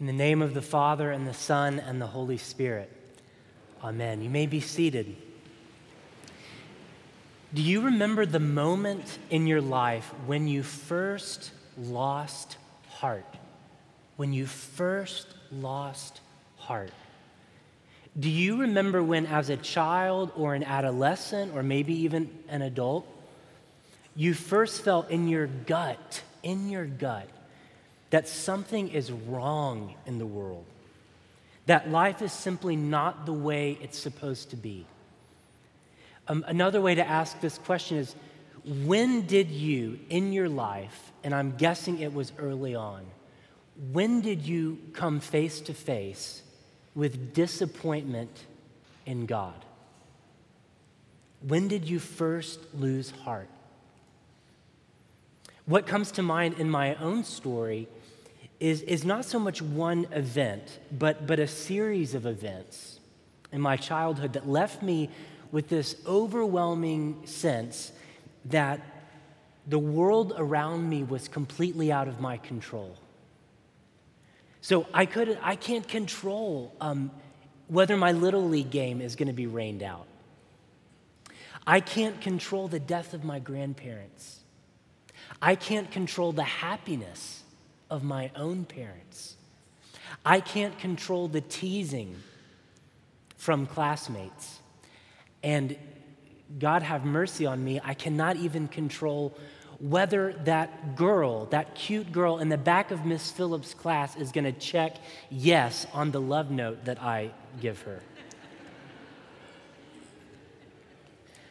In the name of the Father, and the Son, and the Holy Spirit. Amen. You may be seated. Do you remember the moment in your life when you first lost heart? When you first lost heart? Do you remember when, as a child or an adolescent or maybe even an adult, you first felt in your gut, in your gut, that something is wrong in the world, that life is simply not the way it's supposed to be. Um, another way to ask this question is when did you in your life, and I'm guessing it was early on, when did you come face to face with disappointment in God? When did you first lose heart? What comes to mind in my own story is, is not so much one event, but, but a series of events in my childhood that left me with this overwhelming sense that the world around me was completely out of my control. So I, could, I can't control um, whether my Little League game is going to be rained out. I can't control the death of my grandparents. I can't control the happiness of my own parents. I can't control the teasing from classmates. And God have mercy on me, I cannot even control whether that girl, that cute girl in the back of Miss Phillips' class, is going to check yes on the love note that I give her.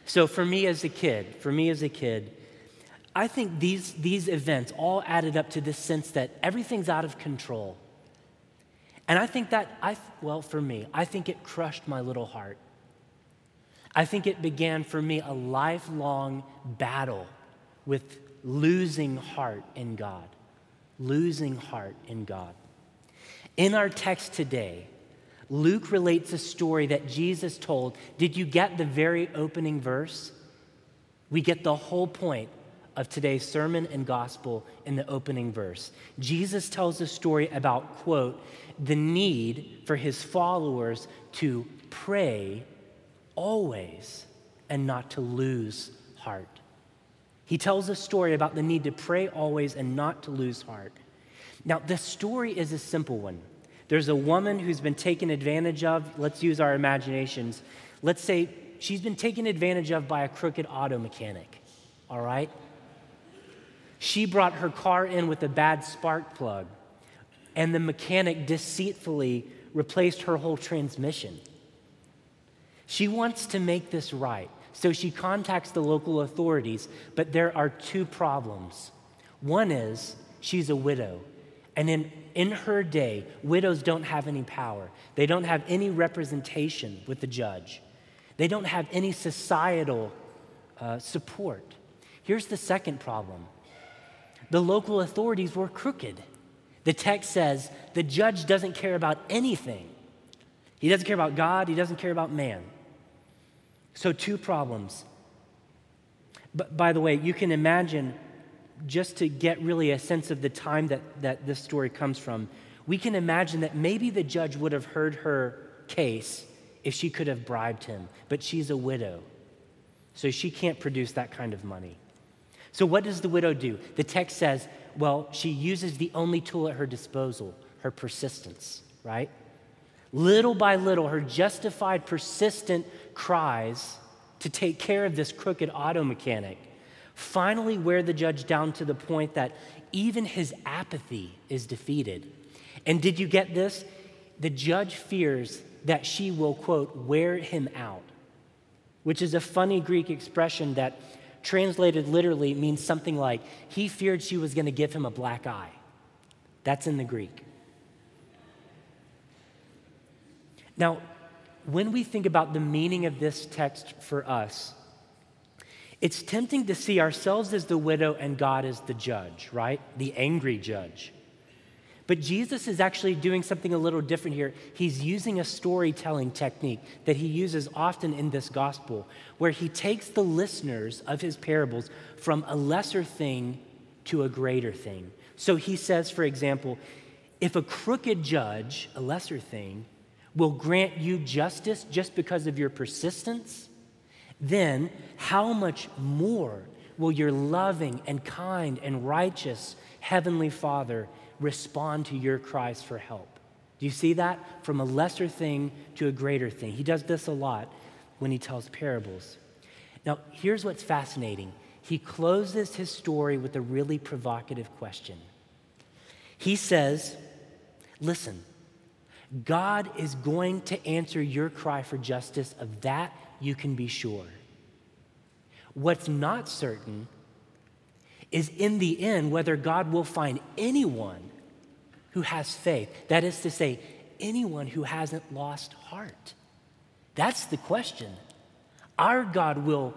So, for me as a kid, for me as a kid, I think these, these events all added up to this sense that everything's out of control. And I think that, I, well, for me, I think it crushed my little heart. I think it began for me a lifelong battle with losing heart in God. Losing heart in God. In our text today, Luke relates a story that Jesus told. Did you get the very opening verse? We get the whole point of today's sermon and gospel in the opening verse. Jesus tells a story about, quote, the need for his followers to pray always and not to lose heart. He tells a story about the need to pray always and not to lose heart. Now, the story is a simple one. There's a woman who's been taken advantage of. Let's use our imaginations. Let's say she's been taken advantage of by a crooked auto mechanic, all right? She brought her car in with a bad spark plug, and the mechanic deceitfully replaced her whole transmission. She wants to make this right, so she contacts the local authorities, but there are two problems. One is she's a widow, and in, in her day, widows don't have any power, they don't have any representation with the judge, they don't have any societal uh, support. Here's the second problem the local authorities were crooked. The text says the judge doesn't care about anything. He doesn't care about God, he doesn't care about man. So, two problems. But by the way, you can imagine, just to get really a sense of the time that, that this story comes from, we can imagine that maybe the judge would have heard her case if she could have bribed him, but she's a widow. So she can't produce that kind of money. So, what does the widow do? The text says, well, she uses the only tool at her disposal her persistence, right? Little by little, her justified, persistent cries to take care of this crooked auto mechanic finally wear the judge down to the point that even his apathy is defeated. And did you get this? The judge fears that she will, quote, wear him out, which is a funny Greek expression that translated literally means something like, he feared she was going to give him a black eye. That's in the Greek. Now, when we think about the meaning of this text for us, it's tempting to see ourselves as the widow and God as the judge, right? The angry judge. But Jesus is actually doing something a little different here. He's using a storytelling technique that he uses often in this gospel, where he takes the listeners of his parables from a lesser thing to a greater thing. So he says, for example, if a crooked judge, a lesser thing, will grant you justice just because of your persistence, then how much more will your loving and kind and righteous Heavenly Father respond to your cries for help? Do you see that? From a lesser thing to a greater thing. He does this a lot when he tells parables. Now, here's what's fascinating. He closes his story with a really provocative question. He says, Listen, God is going to answer your cry for justice, of that you can be sure. What's not certain is in the end whether God will find anyone who has faith. That is to say, anyone who hasn't lost heart. That's the question. Our God will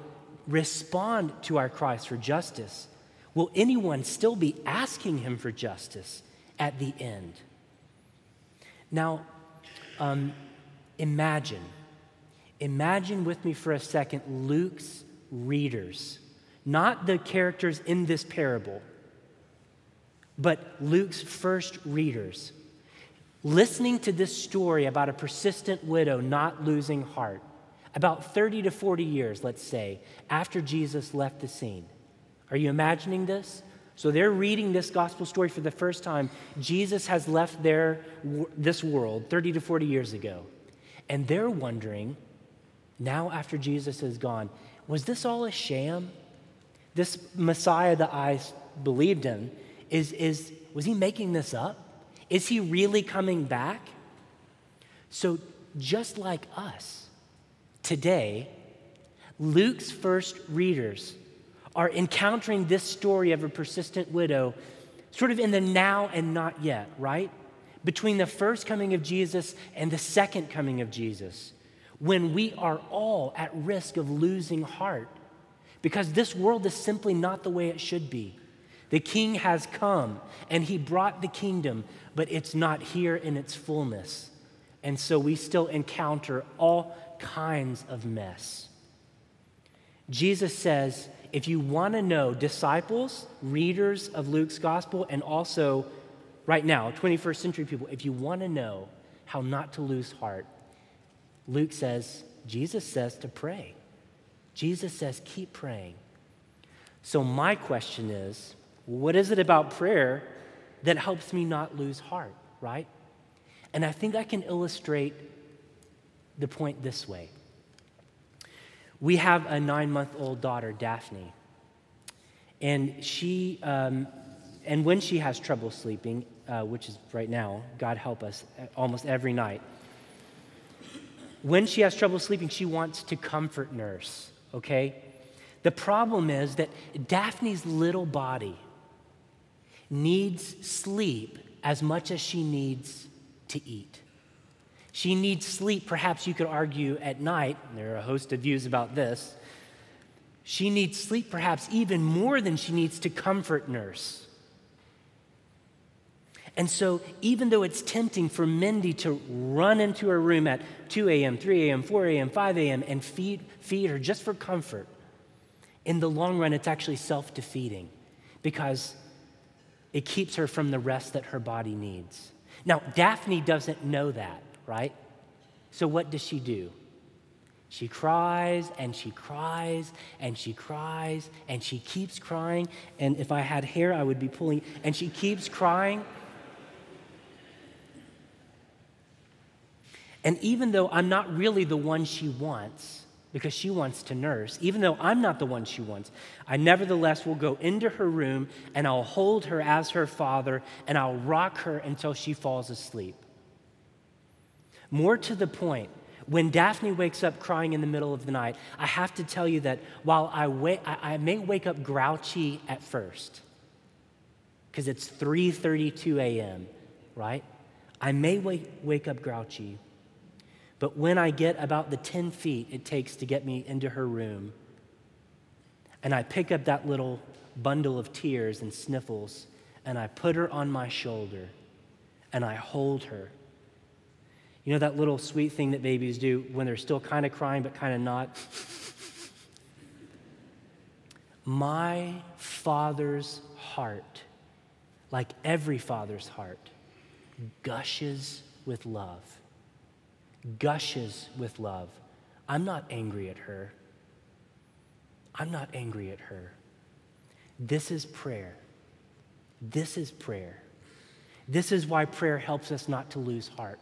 respond to our cries for justice. Will anyone still be asking him for justice at the end? Now, um, imagine, imagine with me for a second Luke's readers, not the characters in this parable, but Luke's first readers, listening to this story about a persistent widow not losing heart, about 30 to 40 years, let's say, after Jesus left the scene. Are you imagining this? So they're reading this gospel story for the first time. Jesus has left their, this world 30 to 40 years ago. And they're wondering, now after Jesus is gone, was this all a sham? This Messiah that I believed in, is, is, was he making this up? Is he really coming back? So, just like us, today, Luke's first readers are encountering this story of a persistent widow sort of in the now and not yet, right? Between the first coming of Jesus and the second coming of Jesus, when we are all at risk of losing heart because this world is simply not the way it should be. The king has come and he brought the kingdom, but it's not here in its fullness. And so we still encounter all kinds of mess. Jesus says if you want to know disciples, readers of Luke's gospel, and also right now, 21st century people, if you want to know how not to lose heart, Luke says, Jesus says to pray. Jesus says, keep praying. So, my question is what is it about prayer that helps me not lose heart, right? And I think I can illustrate the point this way. We have a nine month old daughter, Daphne. And she, um, and when she has trouble sleeping, uh, which is right now, God help us, almost every night, when she has trouble sleeping, she wants to comfort nurse, okay? The problem is that Daphne's little body needs sleep as much as she needs to eat. She needs sleep, perhaps you could argue, at night. There are a host of views about this. She needs sleep, perhaps even more than she needs to comfort nurse. And so, even though it's tempting for Mindy to run into her room at 2 a.m., 3 a.m., 4 a.m., 5 a.m., and feed, feed her just for comfort, in the long run, it's actually self defeating because it keeps her from the rest that her body needs. Now, Daphne doesn't know that right? So what does she do? She cries and she cries and she cries and she keeps crying. And if I had hair, I would be pulling. And she keeps crying. And even though I'm not really the one she wants, because she wants to nurse, even though I'm not the one she wants, I nevertheless will go into her room and I'll hold her as her father and I'll rock her until she falls asleep. More to the point, when Daphne wakes up crying in the middle of the night, I have to tell you that while I, wa- I, I may wake up grouchy at first, because it's 3.32 a.m., right? I may wake, wake up grouchy, but when I get about the 10 feet it takes to get me into her room, and I pick up that little bundle of tears and sniffles, and I put her on my shoulder, and I hold her, you know that little sweet thing that babies do when they're still kind of crying but kind of not? My father's heart, like every father's heart, gushes with love. Gushes with love. I'm not angry at her. I'm not angry at her. This is prayer. This is prayer. This is why prayer helps us not to lose heart.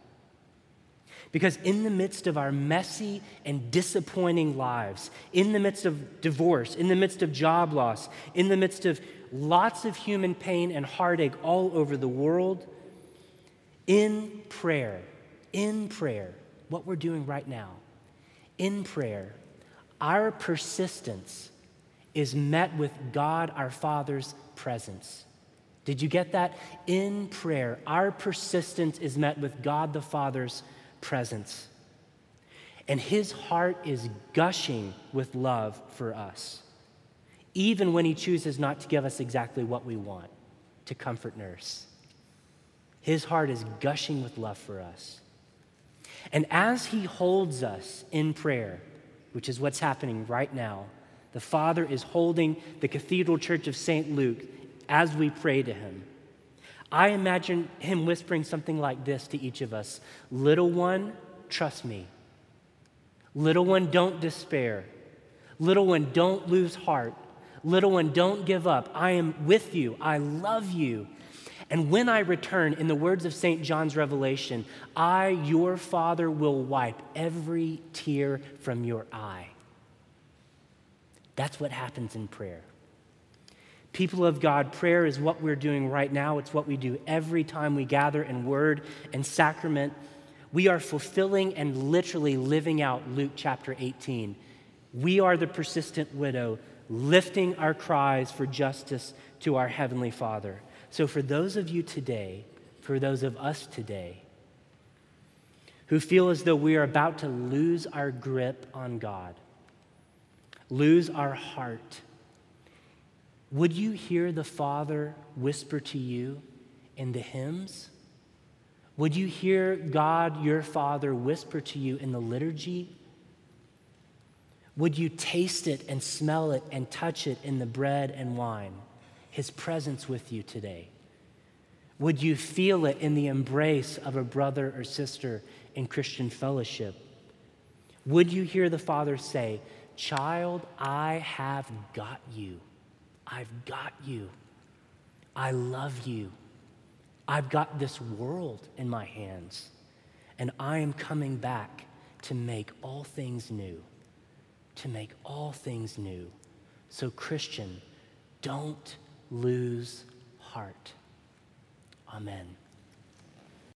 Because in the midst of our messy and disappointing lives, in the midst of divorce, in the midst of job loss, in the midst of lots of human pain and heartache all over the world, in prayer, in prayer, what we're doing right now, in prayer, our persistence is met with God our Father's presence. Did you get that? In prayer, our persistence is met with God the Father's presence. And his heart is gushing with love for us, even when he chooses not to give us exactly what we want to comfort nurse. His heart is gushing with love for us. And as he holds us in prayer, which is what's happening right now, the Father is holding the Cathedral Church of St. Luke as we pray to him. I imagine him whispering something like this to each of us Little one, trust me. Little one, don't despair. Little one, don't lose heart. Little one, don't give up. I am with you. I love you. And when I return, in the words of St. John's Revelation, I, your Father, will wipe every tear from your eye. That's what happens in prayer. People of God, prayer is what we're doing right now. It's what we do every time we gather in word and sacrament. We are fulfilling and literally living out Luke chapter 18. We are the persistent widow, lifting our cries for justice to our Heavenly Father. So, for those of you today, for those of us today, who feel as though we are about to lose our grip on God, lose our heart, would you hear the Father whisper to you in the hymns? Would you hear God, your Father, whisper to you in the liturgy? Would you taste it and smell it and touch it in the bread and wine? His presence with you today. Would you feel it in the embrace of a brother or sister in Christian fellowship? Would you hear the Father say, Child, I have got you. I've got you. I love you. I've got this world in my hands, and I am coming back to make all things new. To make all things new. So, Christian, don't lose heart. Amen.